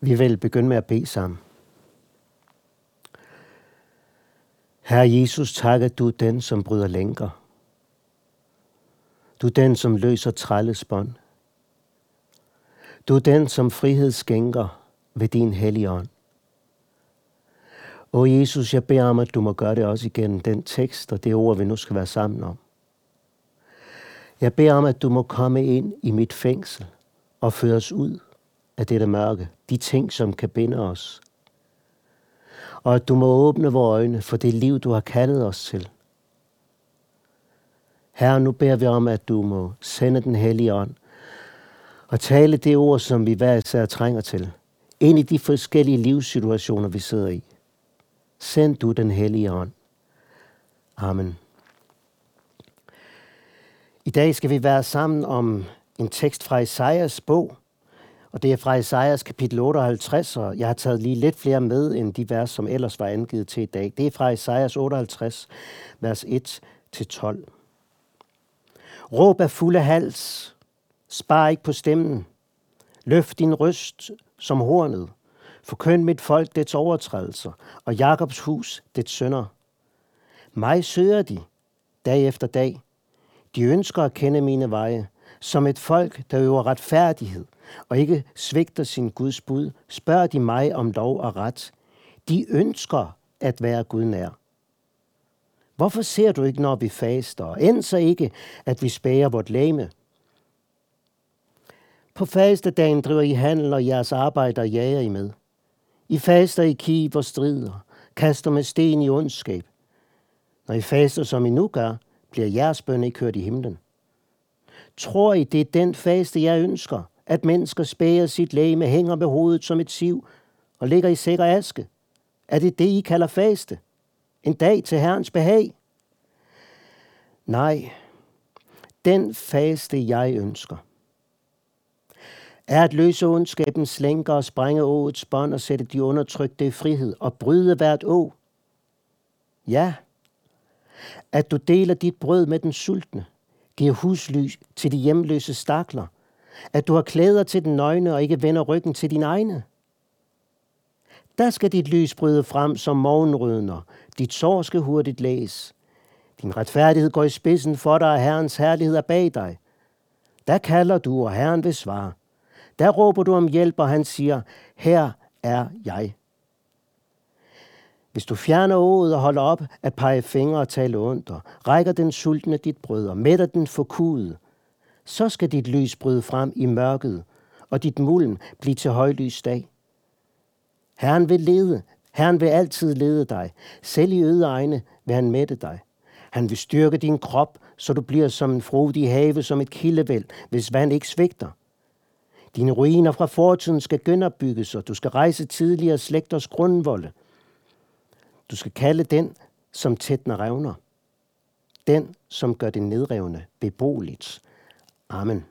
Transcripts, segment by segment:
Vi vil begynde med at bede sammen. Herre Jesus, tak, at du er den, som bryder lænker. Du er den, som løser trællesbånd. Du er den, som frihed skænker ved din hellige ånd. Og Jesus, jeg beder om, at du må gøre det også igen, den tekst og det ord, vi nu skal være sammen om. Jeg beder om, at du må komme ind i mit fængsel og føre os ud af dette mørke, de ting, som kan binde os. Og at du må åbne vores øjne for det liv, du har kaldet os til. Herre, nu beder vi om, at du må sende den hellige ånd og tale det ord, som vi hver især trænger til, ind i de forskellige livssituationer, vi sidder i. Send du den hellige ånd. Amen. I dag skal vi være sammen om en tekst fra Isaias bog, og det er fra Esajas kapitel 58, og jeg har taget lige lidt flere med end de vers, som ellers var angivet til i dag. Det er fra Esajas 58, vers 1-12. Råb af fulde hals, spar ikke på stemmen, løft din røst som hornet, forkynd mit folk dets overtrædelser, og Jakobs hus dets sønder. Mig søger de, dag efter dag. De ønsker at kende mine veje, som et folk, der øver retfærdighed og ikke svigter sin Guds bud, spørger de mig om lov og ret. De ønsker at være Gud nær. Hvorfor ser du ikke, når vi faster, og end så ikke, at vi spærer vort lame? På fastedagen driver I handel, og jeres arbejder jager I med. I faster i kiv og strider, kaster med sten i ondskab. Når I faster, som I nu gør, bliver jeres bøn ikke hørt i himlen. Tror I, det er den faste, jeg ønsker? At mennesker spærer sit læge, hænger med hovedet som et siv og ligger i sikker aske? Er det det, I kalder faste? En dag til Herrens behag? Nej, den faste, jeg ønsker, er at løse ondskabens lænker og sprænge åets bånd og sætte de undertrykte i frihed og bryde hvert å. Ja, at du deler dit brød med den sultne, giver huslys til de hjemløse stakler, at du har klæder til den nøgne og ikke vender ryggen til din egne. Der skal dit lys bryde frem som morgenrødner, dit sår skal hurtigt læs. Din retfærdighed går i spidsen for dig, og Herrens herlighed er bag dig. Der kalder du, og Herren vil svare. Der råber du om hjælp, og han siger, her er jeg. Hvis du fjerner ået og holder op at pege fingre og tale ondt, og rækker den sultne dit brød og mætter den forkude, så skal dit lys bryde frem i mørket, og dit mulm blive til højlys dag. Herren vil lede, Herren vil altid lede dig. Selv i øde egne vil han mætte dig. Han vil styrke din krop, så du bliver som en frodig have, som et kildevæld, hvis vand ikke svigter. Dine ruiner fra fortiden skal genopbygges, og du skal rejse tidligere slægters grundvolde. Du skal kalde den, som tætner revner. Den, som gør det nedrevne beboeligt. Amen.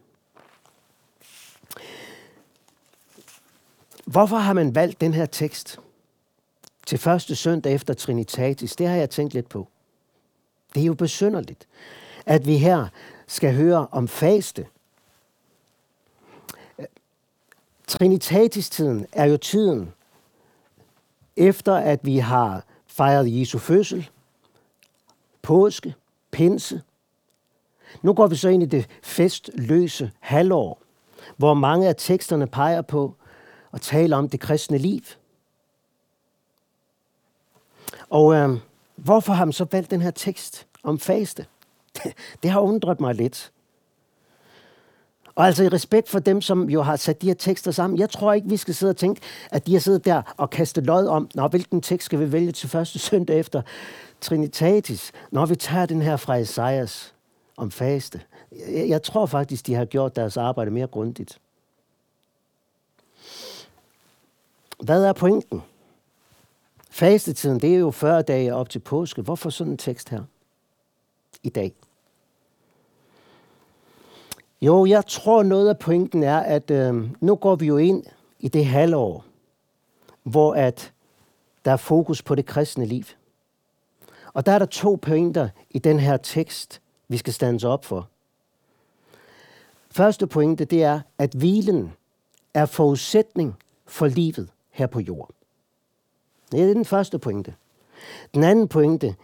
Hvorfor har man valgt den her tekst til første søndag efter Trinitatis? Det har jeg tænkt lidt på. Det er jo besynderligt, at vi her skal høre om faste. Trinitatis-tiden er jo tiden efter, at vi har fejret Jesu fødsel, påske, pinse. Nu går vi så ind i det festløse halvår, hvor mange af teksterne peger på og taler om det kristne liv. Og øh, hvorfor har man så valgt den her tekst om faste? Det, det har undret mig lidt. Og altså i respekt for dem, som jo har sat de her tekster sammen, jeg tror ikke, vi skal sidde og tænke, at de har siddet der og kastet lod om, når hvilken tekst skal vi vælge til første søndag efter Trinitatis, når vi tager den her fra Esajas om faste. Jeg, jeg tror faktisk, de har gjort deres arbejde mere grundigt. Hvad er pointen? Fastetiden, det er jo 40 dage op til påske. Hvorfor sådan en tekst her i dag? Jo, jeg tror noget af pointen er, at øh, nu går vi jo ind i det halvår, hvor at der er fokus på det kristne liv. Og der er der to pointer i den her tekst, vi skal stande op for. Første pointe, det er, at hvilen er forudsætning for livet her på jorden. Det er den første pointe. Den anden pointe,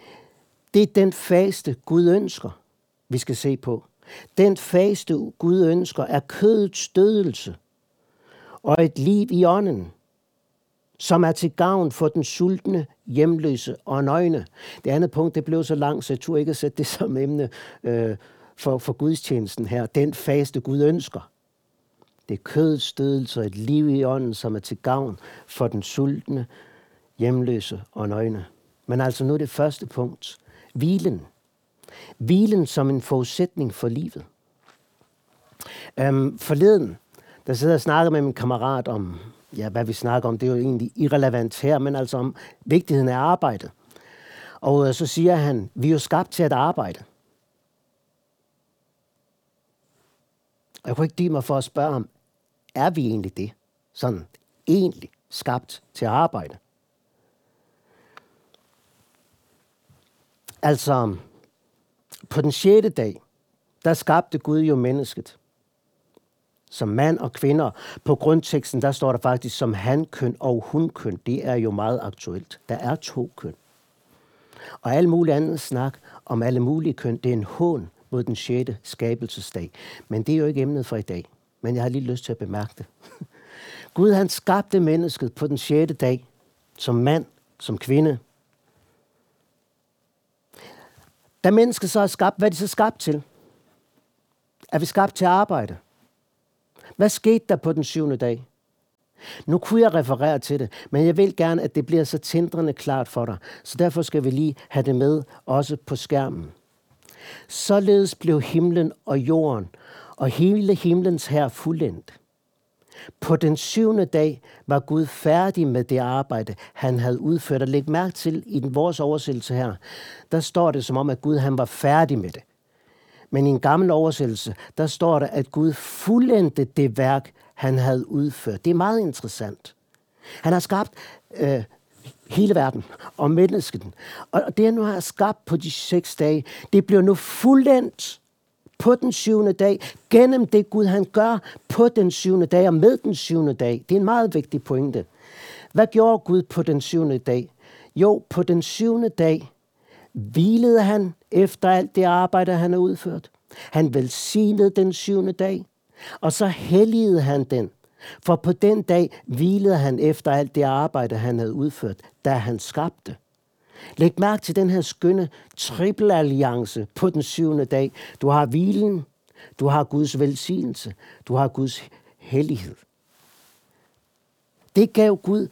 det er den faste Gud ønsker, vi skal se på. Den faste Gud ønsker er kødets dødelse og et liv i ånden, som er til gavn for den sultne, hjemløse og nøgne. Det andet punkt, det blev så langt, så jeg turde ikke sætte det som emne øh, for, for gudstjenesten her. Den faste Gud ønsker. Det er kødets stødelse og et liv i ånden, som er til gavn for den sultne, hjemløse og nøgne. Men altså nu det første punkt. Hvilen. Hvilen som en forudsætning for livet. Øhm, forleden, der sidder jeg og snakker med min kammerat om, ja, hvad vi snakker om, det er jo egentlig irrelevant her, men altså om vigtigheden af arbejde. Og øh, så siger han, vi er jo skabt til at arbejde. Og jeg kunne ikke give mig for at spørge ham, er vi egentlig det? Sådan egentlig skabt til at arbejde? Altså, på den sjette dag, der skabte Gud jo mennesket. Som mand og kvinder. På grundteksten, der står der faktisk som han-køn og hun-køn. Det er jo meget aktuelt. Der er to køn. Og alle mulige andre snak om alle mulige køn, det er en hån mod den 6. skabelsesdag. Men det er jo ikke emnet for i dag. Men jeg har lige lyst til at bemærke det. Gud han skabte mennesket på den 6. dag, som mand, som kvinde. Da mennesket så er skabt, hvad er de så skabt til? Er vi skabt til at arbejde? Hvad skete der på den syvende dag? Nu kunne jeg referere til det, men jeg vil gerne, at det bliver så tindrende klart for dig. Så derfor skal vi lige have det med også på skærmen. Således blev himlen og jorden og hele himlens her fuldendt. På den syvende dag var Gud færdig med det arbejde, han havde udført. Og læg mærke til, i den vores oversættelse her, der står det som om, at Gud han var færdig med det. Men i en gammel oversættelse, der står der, at Gud fuldendte det værk, han havde udført. Det er meget interessant. Han har skabt øh, hele verden og mennesket. Og det, han nu har skabt på de seks dage, det bliver nu fuldendt på den syvende dag, gennem det Gud han gør på den syvende dag og med den syvende dag. Det er en meget vigtig pointe. Hvad gjorde Gud på den syvende dag? Jo, på den syvende dag hvilede han efter alt det arbejde, han har udført. Han velsignede den syvende dag, og så helligede han den. For på den dag hvilede han efter alt det arbejde, han havde udført, da han skabte. Læg mærke til den her skønne trippelalliance på den syvende dag. Du har hvilen, du har Guds velsignelse, du har Guds hellighed. Det gav Gud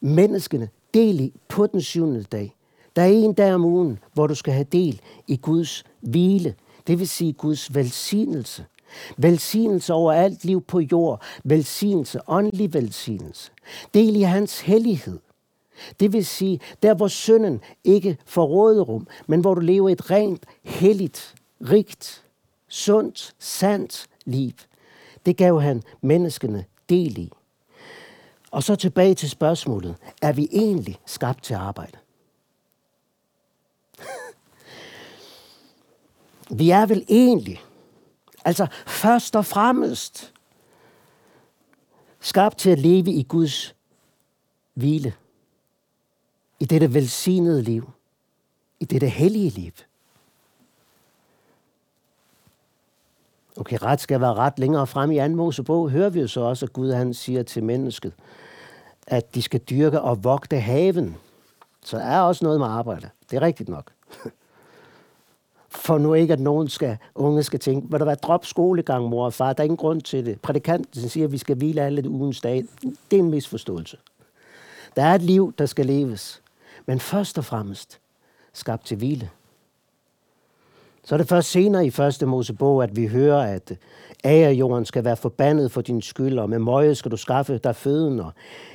menneskene del i på den syvende dag. Der er en dag om ugen, hvor du skal have del i Guds hvile, det vil sige Guds velsignelse. Velsignelse over alt liv på jord. Velsignelse, åndelig velsignelse. Del i hans hellighed. Det vil sige, der hvor synden ikke får råderum, men hvor du lever et rent, helligt, rigt, sundt, sandt liv. Det gav han menneskene del i. Og så tilbage til spørgsmålet. Er vi egentlig skabt til arbejde? Vi er vel egentlig, altså først og fremmest, skabt til at leve i Guds hvile i dette velsignede liv, i dette hellige liv. Okay, ret skal være ret længere frem i 2. Mosebog, hører vi jo så også, at Gud han siger til mennesket, at de skal dyrke og vogte haven. Så er også noget med arbejde. Det er rigtigt nok. For nu ikke, at nogen skal, unge skal tænke, vil der være drop skolegang, mor og far, der er ingen grund til det. Prædikanten siger, at vi skal hvile alle ugens dage. Det er en misforståelse. Der er et liv, der skal leves men først og fremmest skabt til hvile. Så er det først senere i første Mosebog, at vi hører, at jorden skal være forbandet for din skyld, og med møje skal du skaffe dig føden, og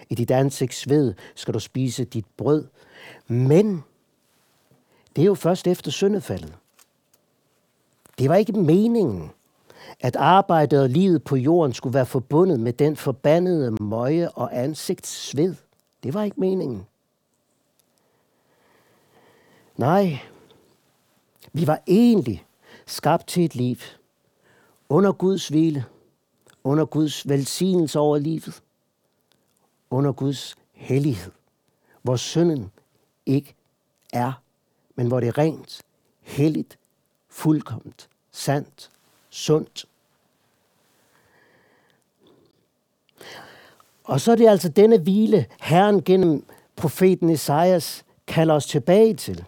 i dit ansigt sved skal du spise dit brød. Men det er jo først efter syndefaldet. Det var ikke meningen, at arbejdet og livet på jorden skulle være forbundet med den forbandede møje og ansigtssved. Det var ikke meningen. Nej, vi var egentlig skabt til et liv under Guds hvile, under Guds velsignelse over livet. under Guds hellighed, hvor synden ikke er, men hvor det er rent, helligt, fuldkomment, sandt, sundt. Og så er det altså denne hvile, Herren gennem profeten Esajas kalder os tilbage til.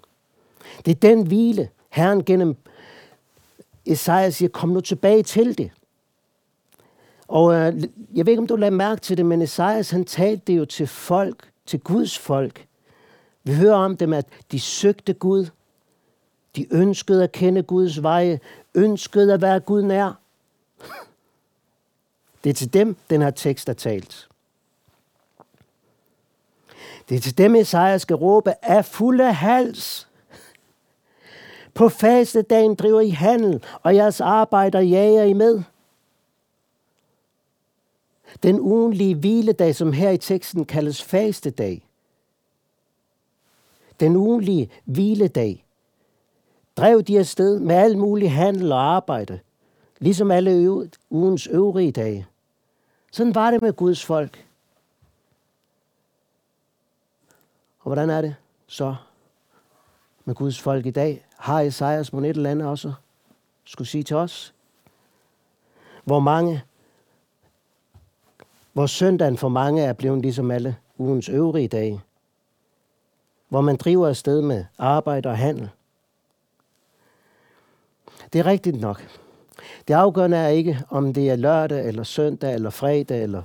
Det er den hvile, Herren gennem Esajas siger, kom nu tilbage til det. Og øh, jeg ved ikke, om du lader mærke til det, men Esajas han talte det jo til folk, til Guds folk. Vi hører om dem, at de søgte Gud. De ønskede at kende Guds veje. Ønskede at være Gud nær. Det er til dem, den her tekst er talt. Det er til dem, Esajas skal råbe af fulde hals. På faste dagen driver I handel, og jeres arbejder jager I med. Den ugenlige hviledag, som her i teksten kaldes fastedag. Den ugenlige hviledag. Drev de afsted med al mulig handel og arbejde, ligesom alle ugens øvrige dage. Sådan var det med Guds folk. Og hvordan er det så med Guds folk i dag? Har Esajas mon et eller andet også skulle sige til os? Hvor mange, hvor søndagen for mange er blevet ligesom alle ugens øvrige dage. Hvor man driver afsted med arbejde og handel. Det er rigtigt nok. Det afgørende er ikke, om det er lørdag, eller søndag, eller fredag, eller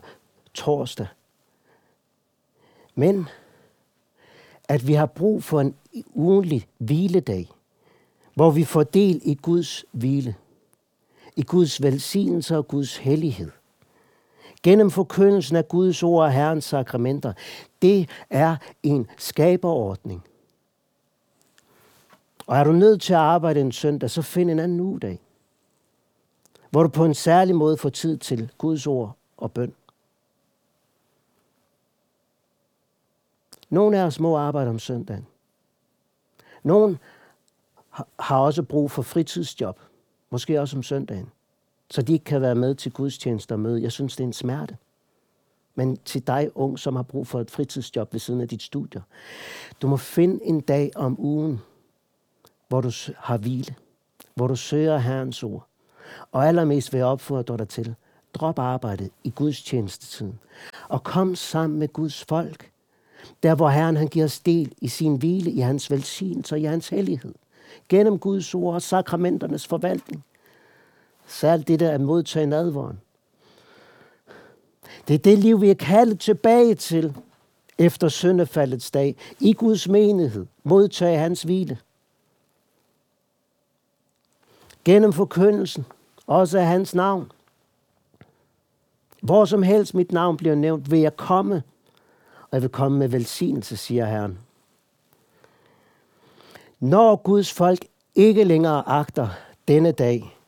torsdag. Men at vi har brug for en ugenlig hviledag, hvor vi får del i Guds hvile, i Guds velsignelse og Guds hellighed. Gennem forkyndelsen af Guds ord og Herrens sakramenter. Det er en skaberordning. Og er du nødt til at arbejde en søndag, så find en anden ugedag, hvor du på en særlig måde får tid til Guds ord og bøn. Nogle af os må arbejde om søndagen. Nogle har også brug for fritidsjob, måske også om søndagen, så de ikke kan være med til gudstjenester og møde. Jeg synes, det er en smerte. Men til dig, ung, som har brug for et fritidsjob ved siden af dit studier, du må finde en dag om ugen, hvor du har hvile, hvor du søger Herrens ord. Og allermest vil jeg opfordre dig til, drop arbejdet i Guds tjenestetiden, og kom sammen med Guds folk, der hvor Herren han giver os del i sin hvile, i hans velsignelse og i hans hellighed. Gennem Guds ord og sakramenternes forvaltning. Særligt det der at modtage nadvåren. Det er det liv, vi er kaldet tilbage til efter syndefaldets dag. I Guds menighed. Modtage hans hvile. Gennem forkyndelsen. Også af hans navn. Hvor som helst mit navn bliver nævnt, vil jeg komme og jeg vil komme med velsignelse, siger Herren. Når Guds folk ikke længere agter denne dag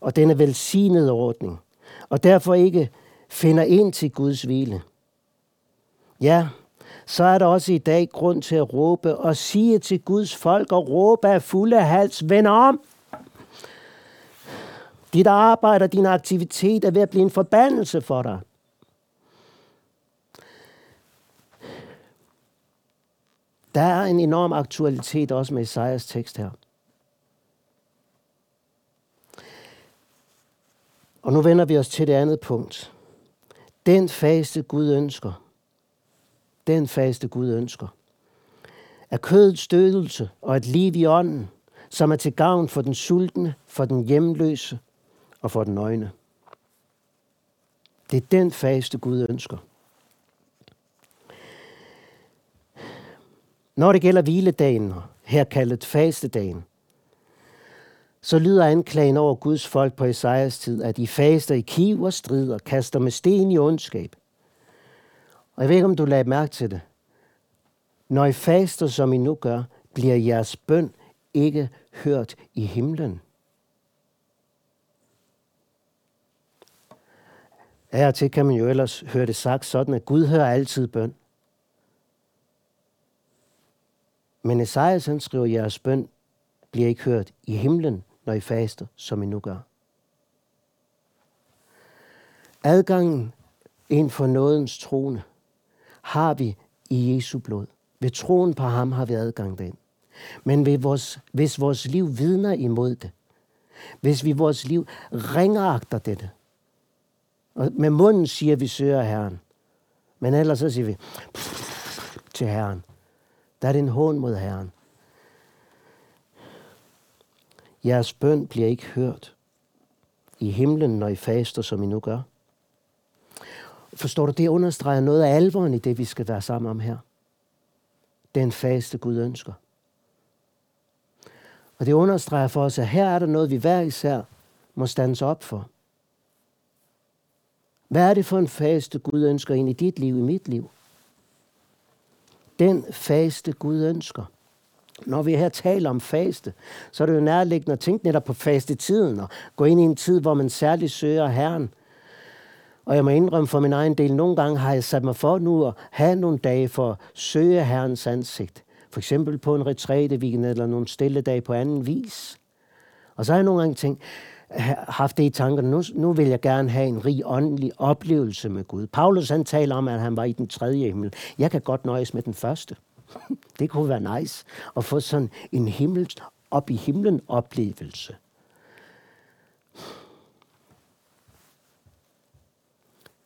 og denne velsignede ordning, og derfor ikke finder ind til Guds hvile, ja, så er der også i dag grund til at råbe og sige til Guds folk og råbe af fulde hals, vend om! Dit arbejde og din aktivitet er ved at blive en forbandelse for dig. Der er en enorm aktualitet også med Isaias tekst her. Og nu vender vi os til det andet punkt. Den faste Gud ønsker. Den faste Gud ønsker. Er kødets stødelse og et liv i ånden, som er til gavn for den sultne, for den hjemløse og for den nøgne. Det er den faste Gud ønsker. Når det gælder hviledagen, her kaldet fastedagen, så lyder anklagen over Guds folk på Esajas tid, at de faster i kiv og strid og kaster med sten i ondskab. Og jeg ved ikke, om du lagde mærke til det. Når I faster, som I nu gør, bliver jeres bøn ikke hørt i himlen. Af til kan man jo ellers høre det sagt sådan, at Gud hører altid bøn. Men Esajas han skriver, at jeres bøn bliver ikke hørt i himlen, når I faster, som I nu gør. Adgangen ind for nådens trone har vi i Jesu blod. Ved troen på ham har vi adgang derind. Men ved vores, hvis vores liv vidner imod det, hvis vi vores liv ringeagter dette, og med munden siger vi søger Herren, men ellers så siger vi til Herren, der er det en hån mod Herren. Jeres bøn bliver ikke hørt i himlen, når I faster, som I nu gør. Forstår du, det understreger noget af alvoren i det, vi skal være sammen om her. Den faste Gud ønsker. Og det understreger for os, at her er der noget, vi hver især må stands op for. Hvad er det for en faste, Gud ønsker ind i dit liv, i mit liv? Den faste, Gud ønsker. Når vi her taler om faste, så er det jo nærliggende at tænke netop på faste tiden og gå ind i en tid, hvor man særligt søger Herren. Og jeg må indrømme for min egen del, nogle gange har jeg sat mig for nu at have nogle dage for at søge Herrens ansigt. For eksempel på en retræte weekend eller nogle stille dage på anden vis. Og så har jeg nogle gange tænkt, haft det i tankerne. Nu, nu vil jeg gerne have en rig åndelig oplevelse med Gud. Paulus han taler om, at han var i den tredje himmel. Jeg kan godt nøjes med den første. Det kunne være nice at få sådan en himmels, op i himlen oplevelse.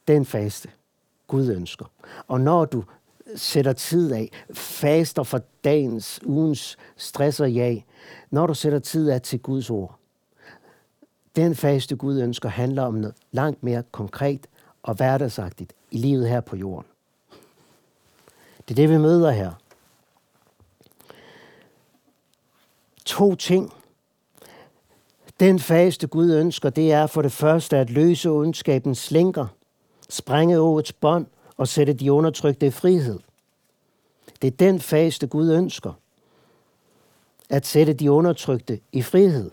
Den faste, Gud ønsker. Og når du sætter tid af, faster for dagens, ugens stress og jag, når du sætter tid af til Guds ord, den faste Gud ønsker handler om noget langt mere konkret og hverdagsagtigt i livet her på jorden. Det er det, vi møder her. To ting. Den faste Gud ønsker, det er for det første at løse ondskabens slænker, sprænge årets bånd og sætte de undertrykte i frihed. Det er den faste Gud ønsker. At sætte de undertrykte i frihed.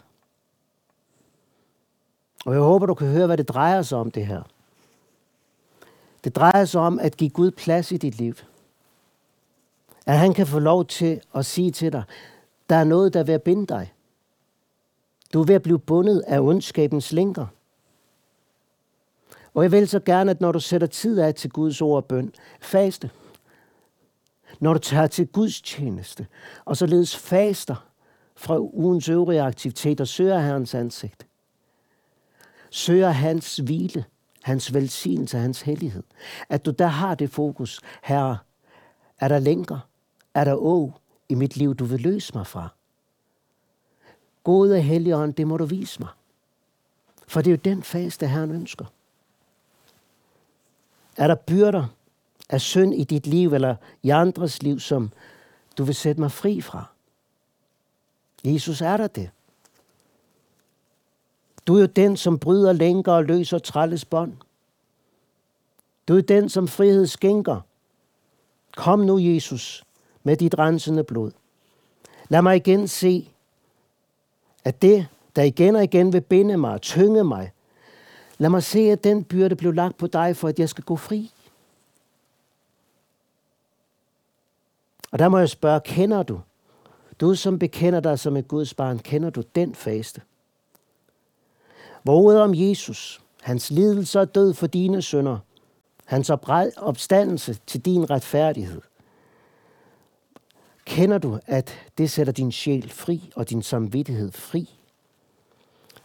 Og jeg håber, du kan høre, hvad det drejer sig om det her. Det drejer sig om at give Gud plads i dit liv. At han kan få lov til at sige til dig, der er noget, der er ved at binde dig. Du er ved at blive bundet af ondskabens lænker. Og jeg vil så gerne, at når du sætter tid af til Guds ord og bøn, faste. Når du tager til Guds tjeneste, og således faster fra ugens øvrige aktiviteter, søger Herrens ansigt søger hans hvile, hans velsignelse, hans hellighed. At du der har det fokus, herre, er der lænker, er der å i mit liv, du vil løse mig fra? Gode Helligånd, det må du vise mig. For det er jo den faste, Herren ønsker. Er der byrder af synd i dit liv eller i andres liv, som du vil sætte mig fri fra? Jesus, er der det? Du er jo den, som bryder lænker og løser trælles bånd. Du er den, som frihed skænker. Kom nu, Jesus, med dit rensende blod. Lad mig igen se, at det, der igen og igen vil binde mig og tynge mig, lad mig se, at den byrde blev lagt på dig, for at jeg skal gå fri. Og der må jeg spørge, kender du? Du, som bekender dig som et Guds barn, kender du den faste? Hvor ordet om Jesus, hans lidelse og død for dine sønder, hans opstandelse til din retfærdighed. Kender du, at det sætter din sjæl fri og din samvittighed fri?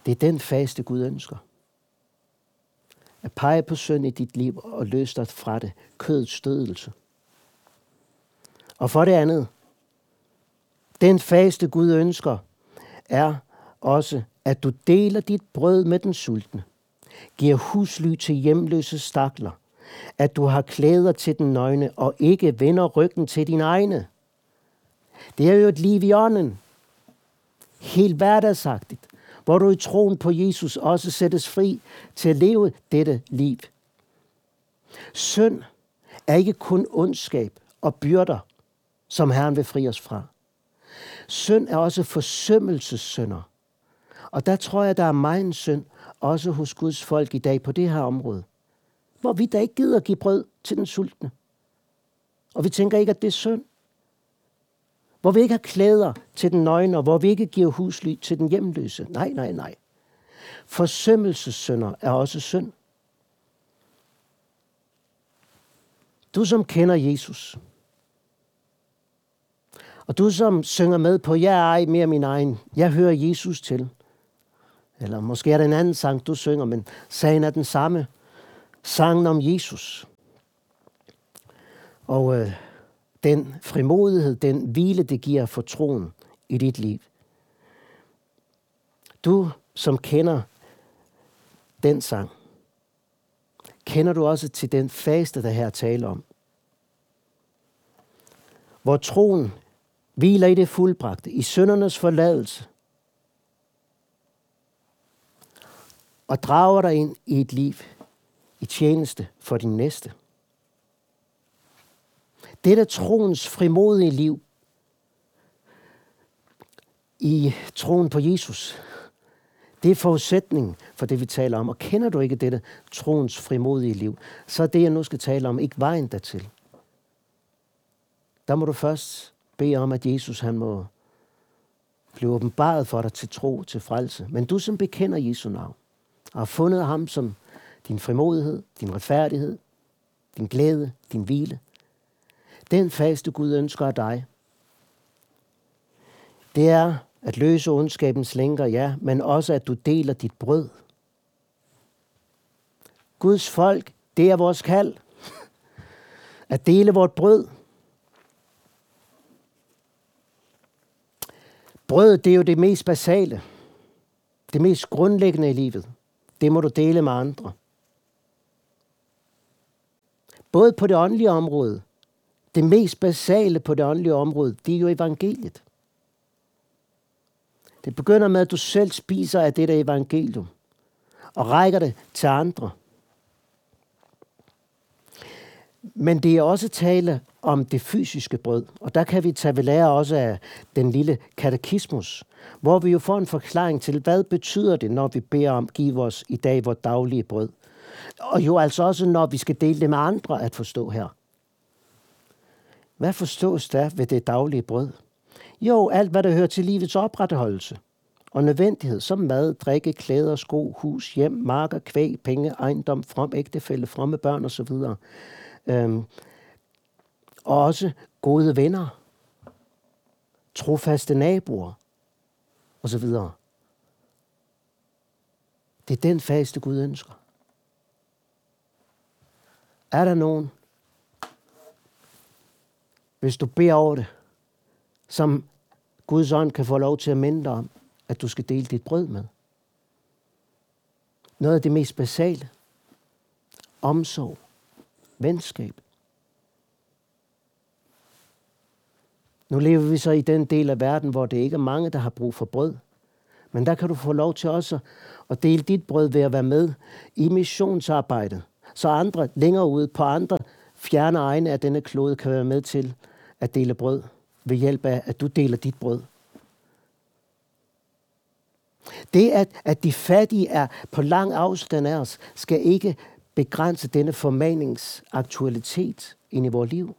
Det er den faste, Gud ønsker. At pege på synd i dit liv og løse dig fra det. Kødets stødelse. Og for det andet, den faste Gud ønsker, er også at du deler dit brød med den sultne, giver husly til hjemløse stakler, at du har klæder til den nøgne og ikke vender ryggen til din egne. Det er jo et liv i ånden. Helt hverdagsagtigt, hvor du i troen på Jesus også sættes fri til at leve dette liv. Synd er ikke kun ondskab og byrder, som Herren vil fri os fra. Synd er også forsømmelsessynder, og der tror jeg, der er meget synd, også hos Guds folk i dag på det her område. Hvor vi da ikke gider give brød til den sultne. Og vi tænker ikke, at det er synd. Hvor vi ikke har klæder til den nøgne, og hvor vi ikke giver husly til den hjemløse. Nej, nej, nej. Forsømmelsessynder er også synd. Du som kender Jesus, og du som synger med på, jeg er ej mere min egen, jeg hører Jesus til. Eller måske er det en anden sang, du synger, men sagen er den samme. Sangen om Jesus. Og øh, den frimodighed, den hvile, det giver for troen i dit liv. Du, som kender den sang, kender du også til den faste, der her taler om. Hvor troen hviler i det fuldbragte, i søndernes forladelse, og drager dig ind i et liv i tjeneste for din næste. Dette troens frimodige liv i troen på Jesus, det er forudsætningen for det, vi taler om. Og kender du ikke dette troens frimodige liv, så er det, jeg nu skal tale om, ikke vejen dertil. Der må du først bede om, at Jesus han må blive åbenbaret for dig til tro, til frelse. Men du som bekender Jesu navn, og har fundet ham som din frimodighed, din retfærdighed, din glæde, din hvile, den faste Gud ønsker af dig, det er at løse ondskabens lænker, ja, men også at du deler dit brød. Guds folk, det er vores kald. At dele vort brød. Brød, det er jo det mest basale. Det mest grundlæggende i livet. Det må du dele med andre. Både på det åndelige område, det mest basale på det åndelige område, det er jo evangeliet. Det begynder med, at du selv spiser af det der evangelium, og rækker det til andre. Men det er også tale om det fysiske brød, og der kan vi tage ved lære også af den lille katekismus, hvor vi jo får en forklaring til, hvad betyder det, når vi beder om, giv os i dag vores daglige brød. Og jo altså også, når vi skal dele det med andre at forstå her. Hvad forstås der ved det daglige brød? Jo, alt hvad der hører til livets opretholdelse og nødvendighed, som mad, drikke, klæder, sko, hus, hjem, marker, kvæg, penge, ejendom, from ægtefælde, fromme børn osv. Øhm, også gode venner, trofaste naboer osv. Det er den faste Gud ønsker. Er der nogen, hvis du beder over det, som Guds ånd kan få lov til at minde dig om, at du skal dele dit brød med. Noget af det mest basale. Omsorg. Venskab. Nu lever vi så i den del af verden, hvor det ikke er mange, der har brug for brød. Men der kan du få lov til også at dele dit brød ved at være med i missionsarbejdet. Så andre længere ude på andre fjerne egne af denne klode kan være med til at dele brød ved hjælp af, at du deler dit brød. Det, at, at de fattige er på lang afstand af os, skal ikke begrænse denne formaningsaktualitet ind i vores liv.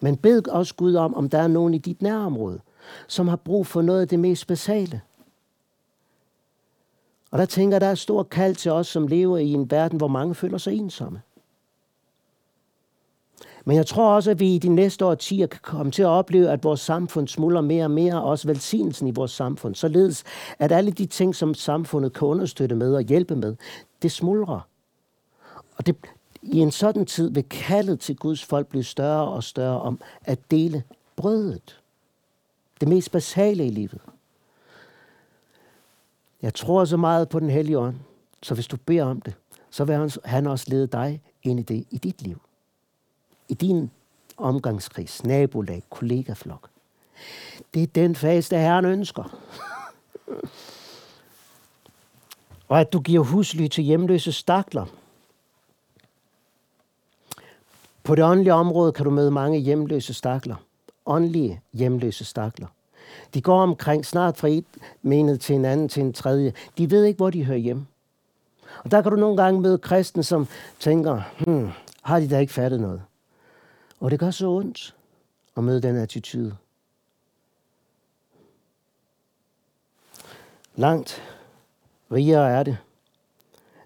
Men bed også Gud om, om der er nogen i dit nærområde, som har brug for noget af det mest basale. Og der tænker jeg, der er stor kald til os, som lever i en verden, hvor mange føler sig ensomme. Men jeg tror også, at vi i de næste årtier kan komme til at opleve, at vores samfund smuldrer mere og mere, og også velsignelsen i vores samfund. Således, at alle de ting, som samfundet kan understøtte med og hjælpe med, det smuldrer. Og det, i en sådan tid vil kaldet til Guds folk blive større og større om at dele brødet. Det mest basale i livet. Jeg tror så meget på den hellige ånd, så hvis du beder om det, så vil han også lede dig ind i det i dit liv i din omgangskreds, nabolag, kollegaflok. Det er den fase, der Herren ønsker. og at du giver husly til hjemløse stakler. På det åndelige område kan du møde mange hjemløse stakler. Åndelige hjemløse stakler. De går omkring snart fra et menet til en anden til en tredje. De ved ikke, hvor de hører hjemme. Og der kan du nogle gange møde kristen, som tænker, hmm, har de da ikke fattet noget? Og det gør så ondt at møde den attitude. Langt rigere er det,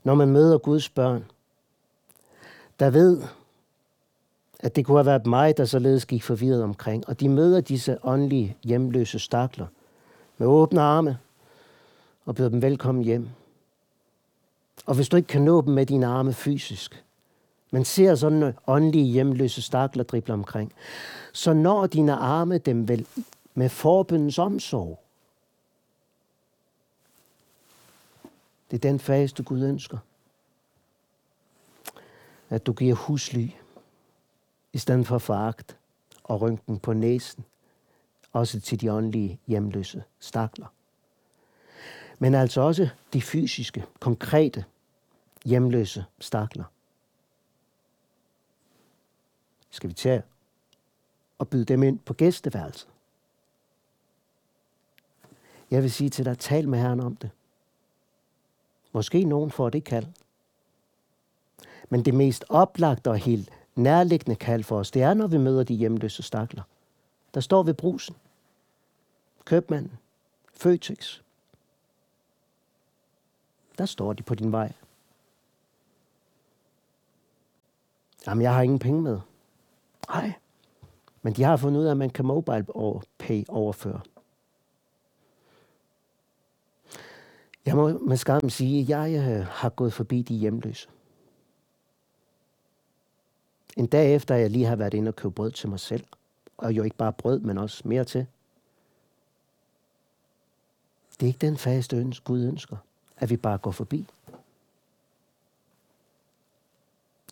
når man møder Guds børn, der ved, at det kunne have været mig, der således gik forvirret omkring. Og de møder disse åndelige, hjemløse stakler med åbne arme og byder dem velkommen hjem. Og hvis du ikke kan nå dem med dine arme fysisk, men ser sådan åndelige hjemløse stakler drible omkring, så når dine arme dem vel med forbundens omsorg. Det er den fase, du Gud ønsker. At du giver husly, i stedet for foragt og rynken på næsen, også til de åndelige hjemløse stakler. Men altså også de fysiske, konkrete hjemløse stakler. Skal vi tage og byde dem ind på gæsteværelset? Jeg vil sige til dig, tal med Herren om det. Måske nogen får det kald. Men det mest oplagte og helt nærliggende kald for os, det er, når vi møder de hjemløse stakler. Der står ved brusen. Købmanden. Føtex. Der står de på din vej. Jamen, jeg har ingen penge med. Nej. Men de har fundet ud af, at man kan mobile pay overføre. Jeg må med skam sige, at jeg øh, har gået forbi de hjemløse. En dag efter, at jeg lige har været inde og købe brød til mig selv. Og jo ikke bare brød, men også mere til. Det er ikke den faste ønske, Gud ønsker, at vi bare går forbi.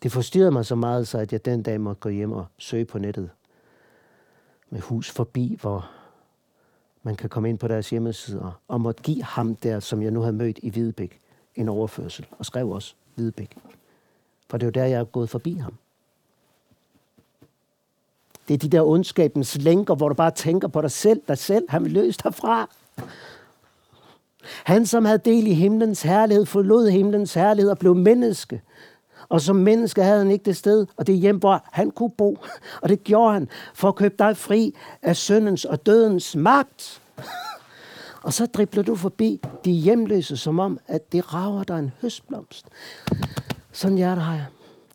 Det forstyrrede mig så meget, så at jeg den dag måtte gå hjem og søge på nettet med hus forbi, hvor man kan komme ind på deres hjemmesider, og måtte give ham der, som jeg nu havde mødt i Hvidebæk, en overførsel, og skrev også Hvidebæk. For det er jo der, jeg er gået forbi ham. Det er de der ondskabens lænker, hvor du bare tænker på dig selv, dig selv, han vil løse dig fra. Han, som havde del i himlens herlighed, forlod himlens herlighed og blev menneske. Og som menneske havde han ikke det sted og det hjem, hvor han kunne bo. Og det gjorde han for at købe dig fri af syndens og dødens magt. Og så dribler du forbi de hjemløse, som om, at det rager dig en høstblomst. Sådan hjerte har jeg.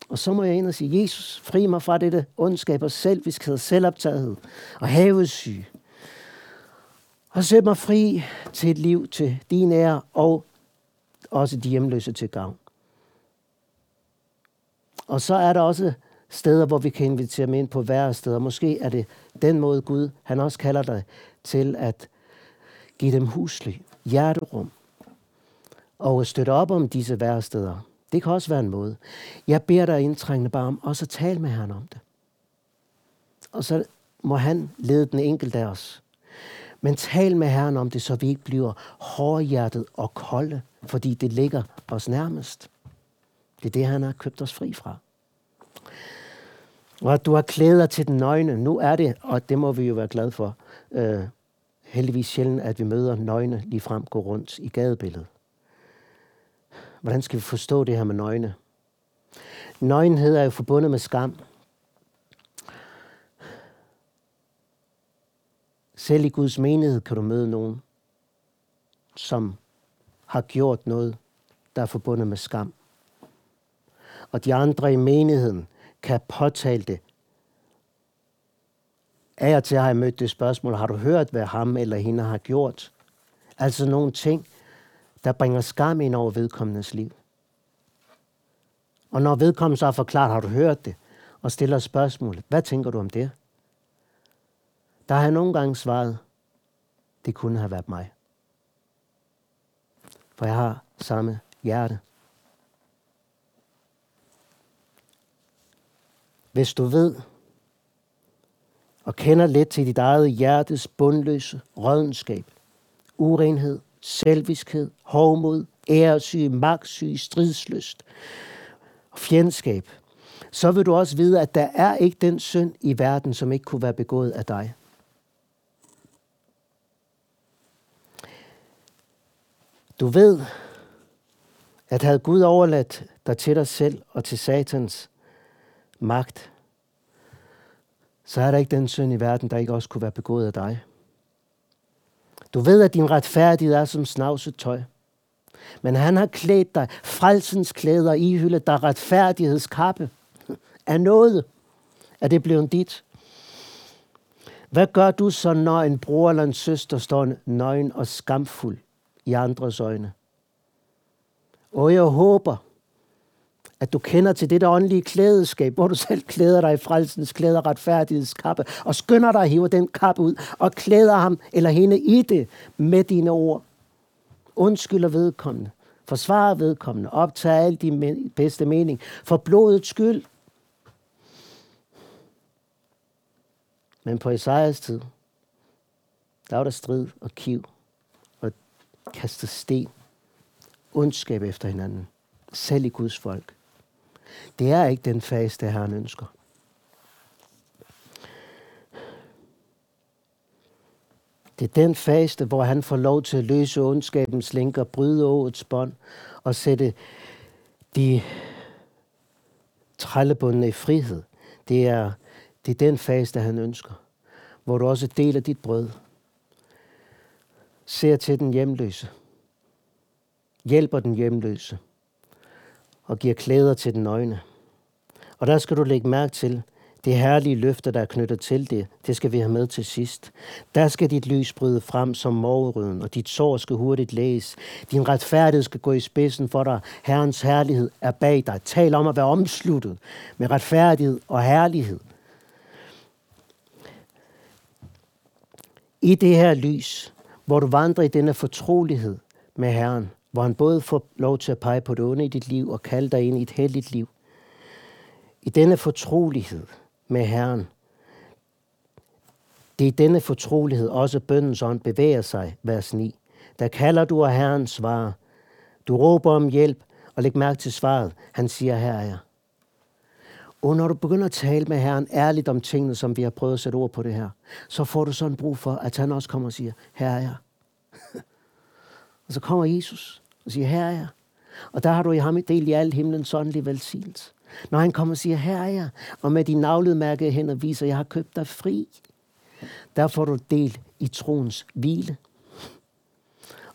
Og så må jeg ind og sige, Jesus, fri mig fra dette ondskab og selviskhed, selvoptagethed og havesyge. Og sæt mig fri til et liv til din ære og også de hjemløse til gavn. Og så er der også steder, hvor vi kan invitere dem ind på steder. Måske er det den måde Gud, han også kalder dig til at give dem husly, hjerterum og støtte op om disse værsteder. Det kan også være en måde. Jeg beder dig indtrængende bare om også at tale med Herren om det. Og så må han lede den enkelte af os. Men tal med Herren om det, så vi ikke bliver hårdhjertet og kolde, fordi det ligger os nærmest. Det er det, han har købt os fri fra. Og at du har klæder til den nøgne. Nu er det, og det må vi jo være glade for, øh, heldigvis sjældent, at vi møder nøgne lige frem gå rundt i gadebilledet. Hvordan skal vi forstå det her med nøgne? Nøgenhed er jo forbundet med skam. Selv i Guds menighed kan du møde nogen, som har gjort noget, der er forbundet med skam og de andre i menigheden kan påtale det. Af og til har jeg mødt det spørgsmål, har du hørt, hvad ham eller hende har gjort? Altså nogle ting, der bringer skam ind over vedkommendes liv. Og når vedkommende så har forklaret, har du hørt det, og stiller spørgsmål, hvad tænker du om det? Der har jeg nogle gange svaret, det kunne have været mig. For jeg har samme hjerte. Hvis du ved og kender lidt til dit eget hjertes bundløse rådenskab, urenhed, selviskhed, hovmod, æresyge, magtsyge, stridsløst og fjendskab, så vil du også vide, at der er ikke den synd i verden, som ikke kunne være begået af dig. Du ved, at havde Gud overladt dig til dig selv og til satans magt, så er der ikke den synd i verden, der ikke også kunne være begået af dig. Du ved, at din retfærdighed er som snavset tøj. Men han har klædt dig frelsens klæder i hylde, der retfærdighedskappe er noget Er det blevet dit? Hvad gør du så, når en bror eller en søster står nøgen og skamfuld i andres øjne? Og jeg håber, at du kender til det der åndelige klædeskab, hvor du selv klæder dig i frelsens klæder retfærdighedskappe, og skynder dig at hive den kappe ud, og klæder ham eller hende i det med dine ord. Undskylder vedkommende, forsvarer vedkommende, optager alt din bedste mening, for blodets skyld. Men på Isaias tid, der var der strid og kiv og kastet sten, ondskab efter hinanden, selv i Guds folk. Det er ikke den faste, han ønsker. Det er den faste, hvor han får lov til at løse ondskabens lænker, bryde årets bånd og sætte de trællebundne i frihed. Det er, det er den faste, han ønsker, hvor du også deler dit brød. Ser til den hjemløse. Hjælper den hjemløse og giver klæder til den øjne. Og der skal du lægge mærke til, det herlige løfter, der er knyttet til det, det skal vi have med til sidst. Der skal dit lys bryde frem som morgenrøden, og dit sår skal hurtigt læses. Din retfærdighed skal gå i spidsen for dig. Herrens herlighed er bag dig. Tal om at være omsluttet med retfærdighed og herlighed. I det her lys, hvor du vandrer i denne fortrolighed med Herren, hvor han både får lov til at pege på det onde i dit liv og kalde dig ind i et heldigt liv. I denne fortrolighed med Herren, det er denne fortrolighed også bøndens ånd bevæger sig, vers 9. Der kalder du, og Herren svarer. Du råber om hjælp, og læg mærke til svaret. Han siger, her er jeg. Og når du begynder at tale med Herren ærligt om tingene, som vi har prøvet at sætte ord på det her, så får du sådan brug for, at han også kommer og siger, her er jeg. og så kommer Jesus og siger, her er jeg. Og der har du i ham del i al himlens åndelige velsignelse. Når han kommer og siger, her er jeg, og med dine navledmærkede hænder viser, jeg har købt dig fri. Der får du del i troens hvile.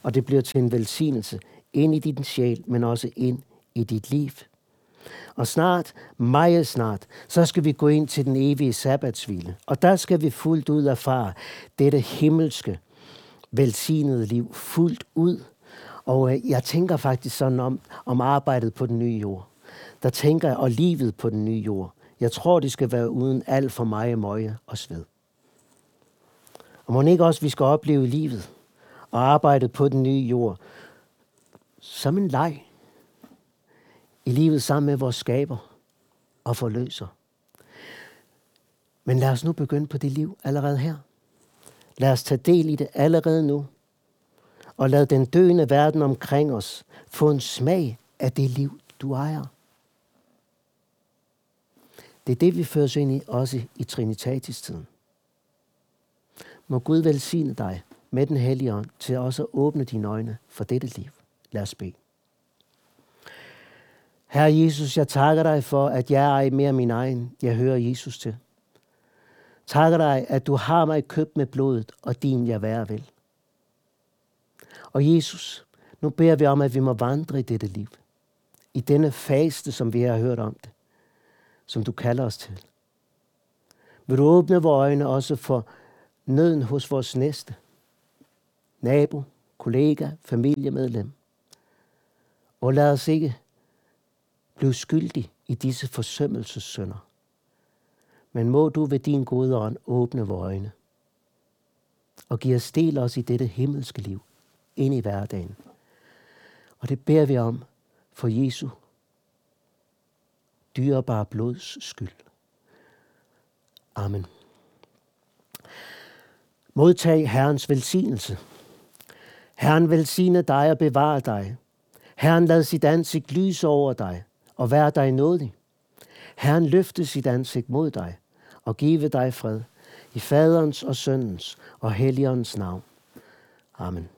Og det bliver til en velsignelse ind i din sjæl, men også ind i dit liv. Og snart, meget snart, så skal vi gå ind til den evige sabbatshvile. Og der skal vi fuldt ud erfare dette himmelske, velsignede liv fuldt ud. Og øh, jeg tænker faktisk sådan om, om arbejdet på den nye jord. Der tænker jeg, og livet på den nye jord. Jeg tror, det skal være uden alt for meget møje og sved. Og må ikke også, vi skal opleve livet og arbejdet på den nye jord som en leg i livet sammen med vores skaber og forløser. Men lad os nu begynde på det liv allerede her. Lad os tage del i det allerede nu. Og lad den døende verden omkring os få en smag af det liv, du ejer. Det er det, vi fører ind i også i Trinitatis-tiden. Må Gud velsigne dig med den hellige ånd til også at åbne dine øjne for dette liv. Lad os bede. Herre Jesus, jeg takker dig for, at jeg er mere min egen. Jeg hører Jesus til. Takker dig, at du har mig købt med blodet, og din jeg være vil. Og Jesus, nu beder vi om, at vi må vandre i dette liv. I denne faste, som vi har hørt om det. Som du kalder os til. Vil du åbne vores øjne også for nøden hos vores næste. Nabo, kollega, familiemedlem. Og lad os ikke blive skyldige i disse forsømmelsessynder. Men må du ved din gode ånd åbne vores øjne og give os del os i dette himmelske liv ind i hverdagen. Og det beder vi om for Jesu dyrebare blods skyld. Amen. Modtag Herrens velsignelse. Herren velsigne dig og bevare dig. Herren lad sit ansigt lyse over dig og vær dig nådig. Herren løfte sit ansigt mod dig og give dig fred i faderens og søndens og helligåndens navn. Amen.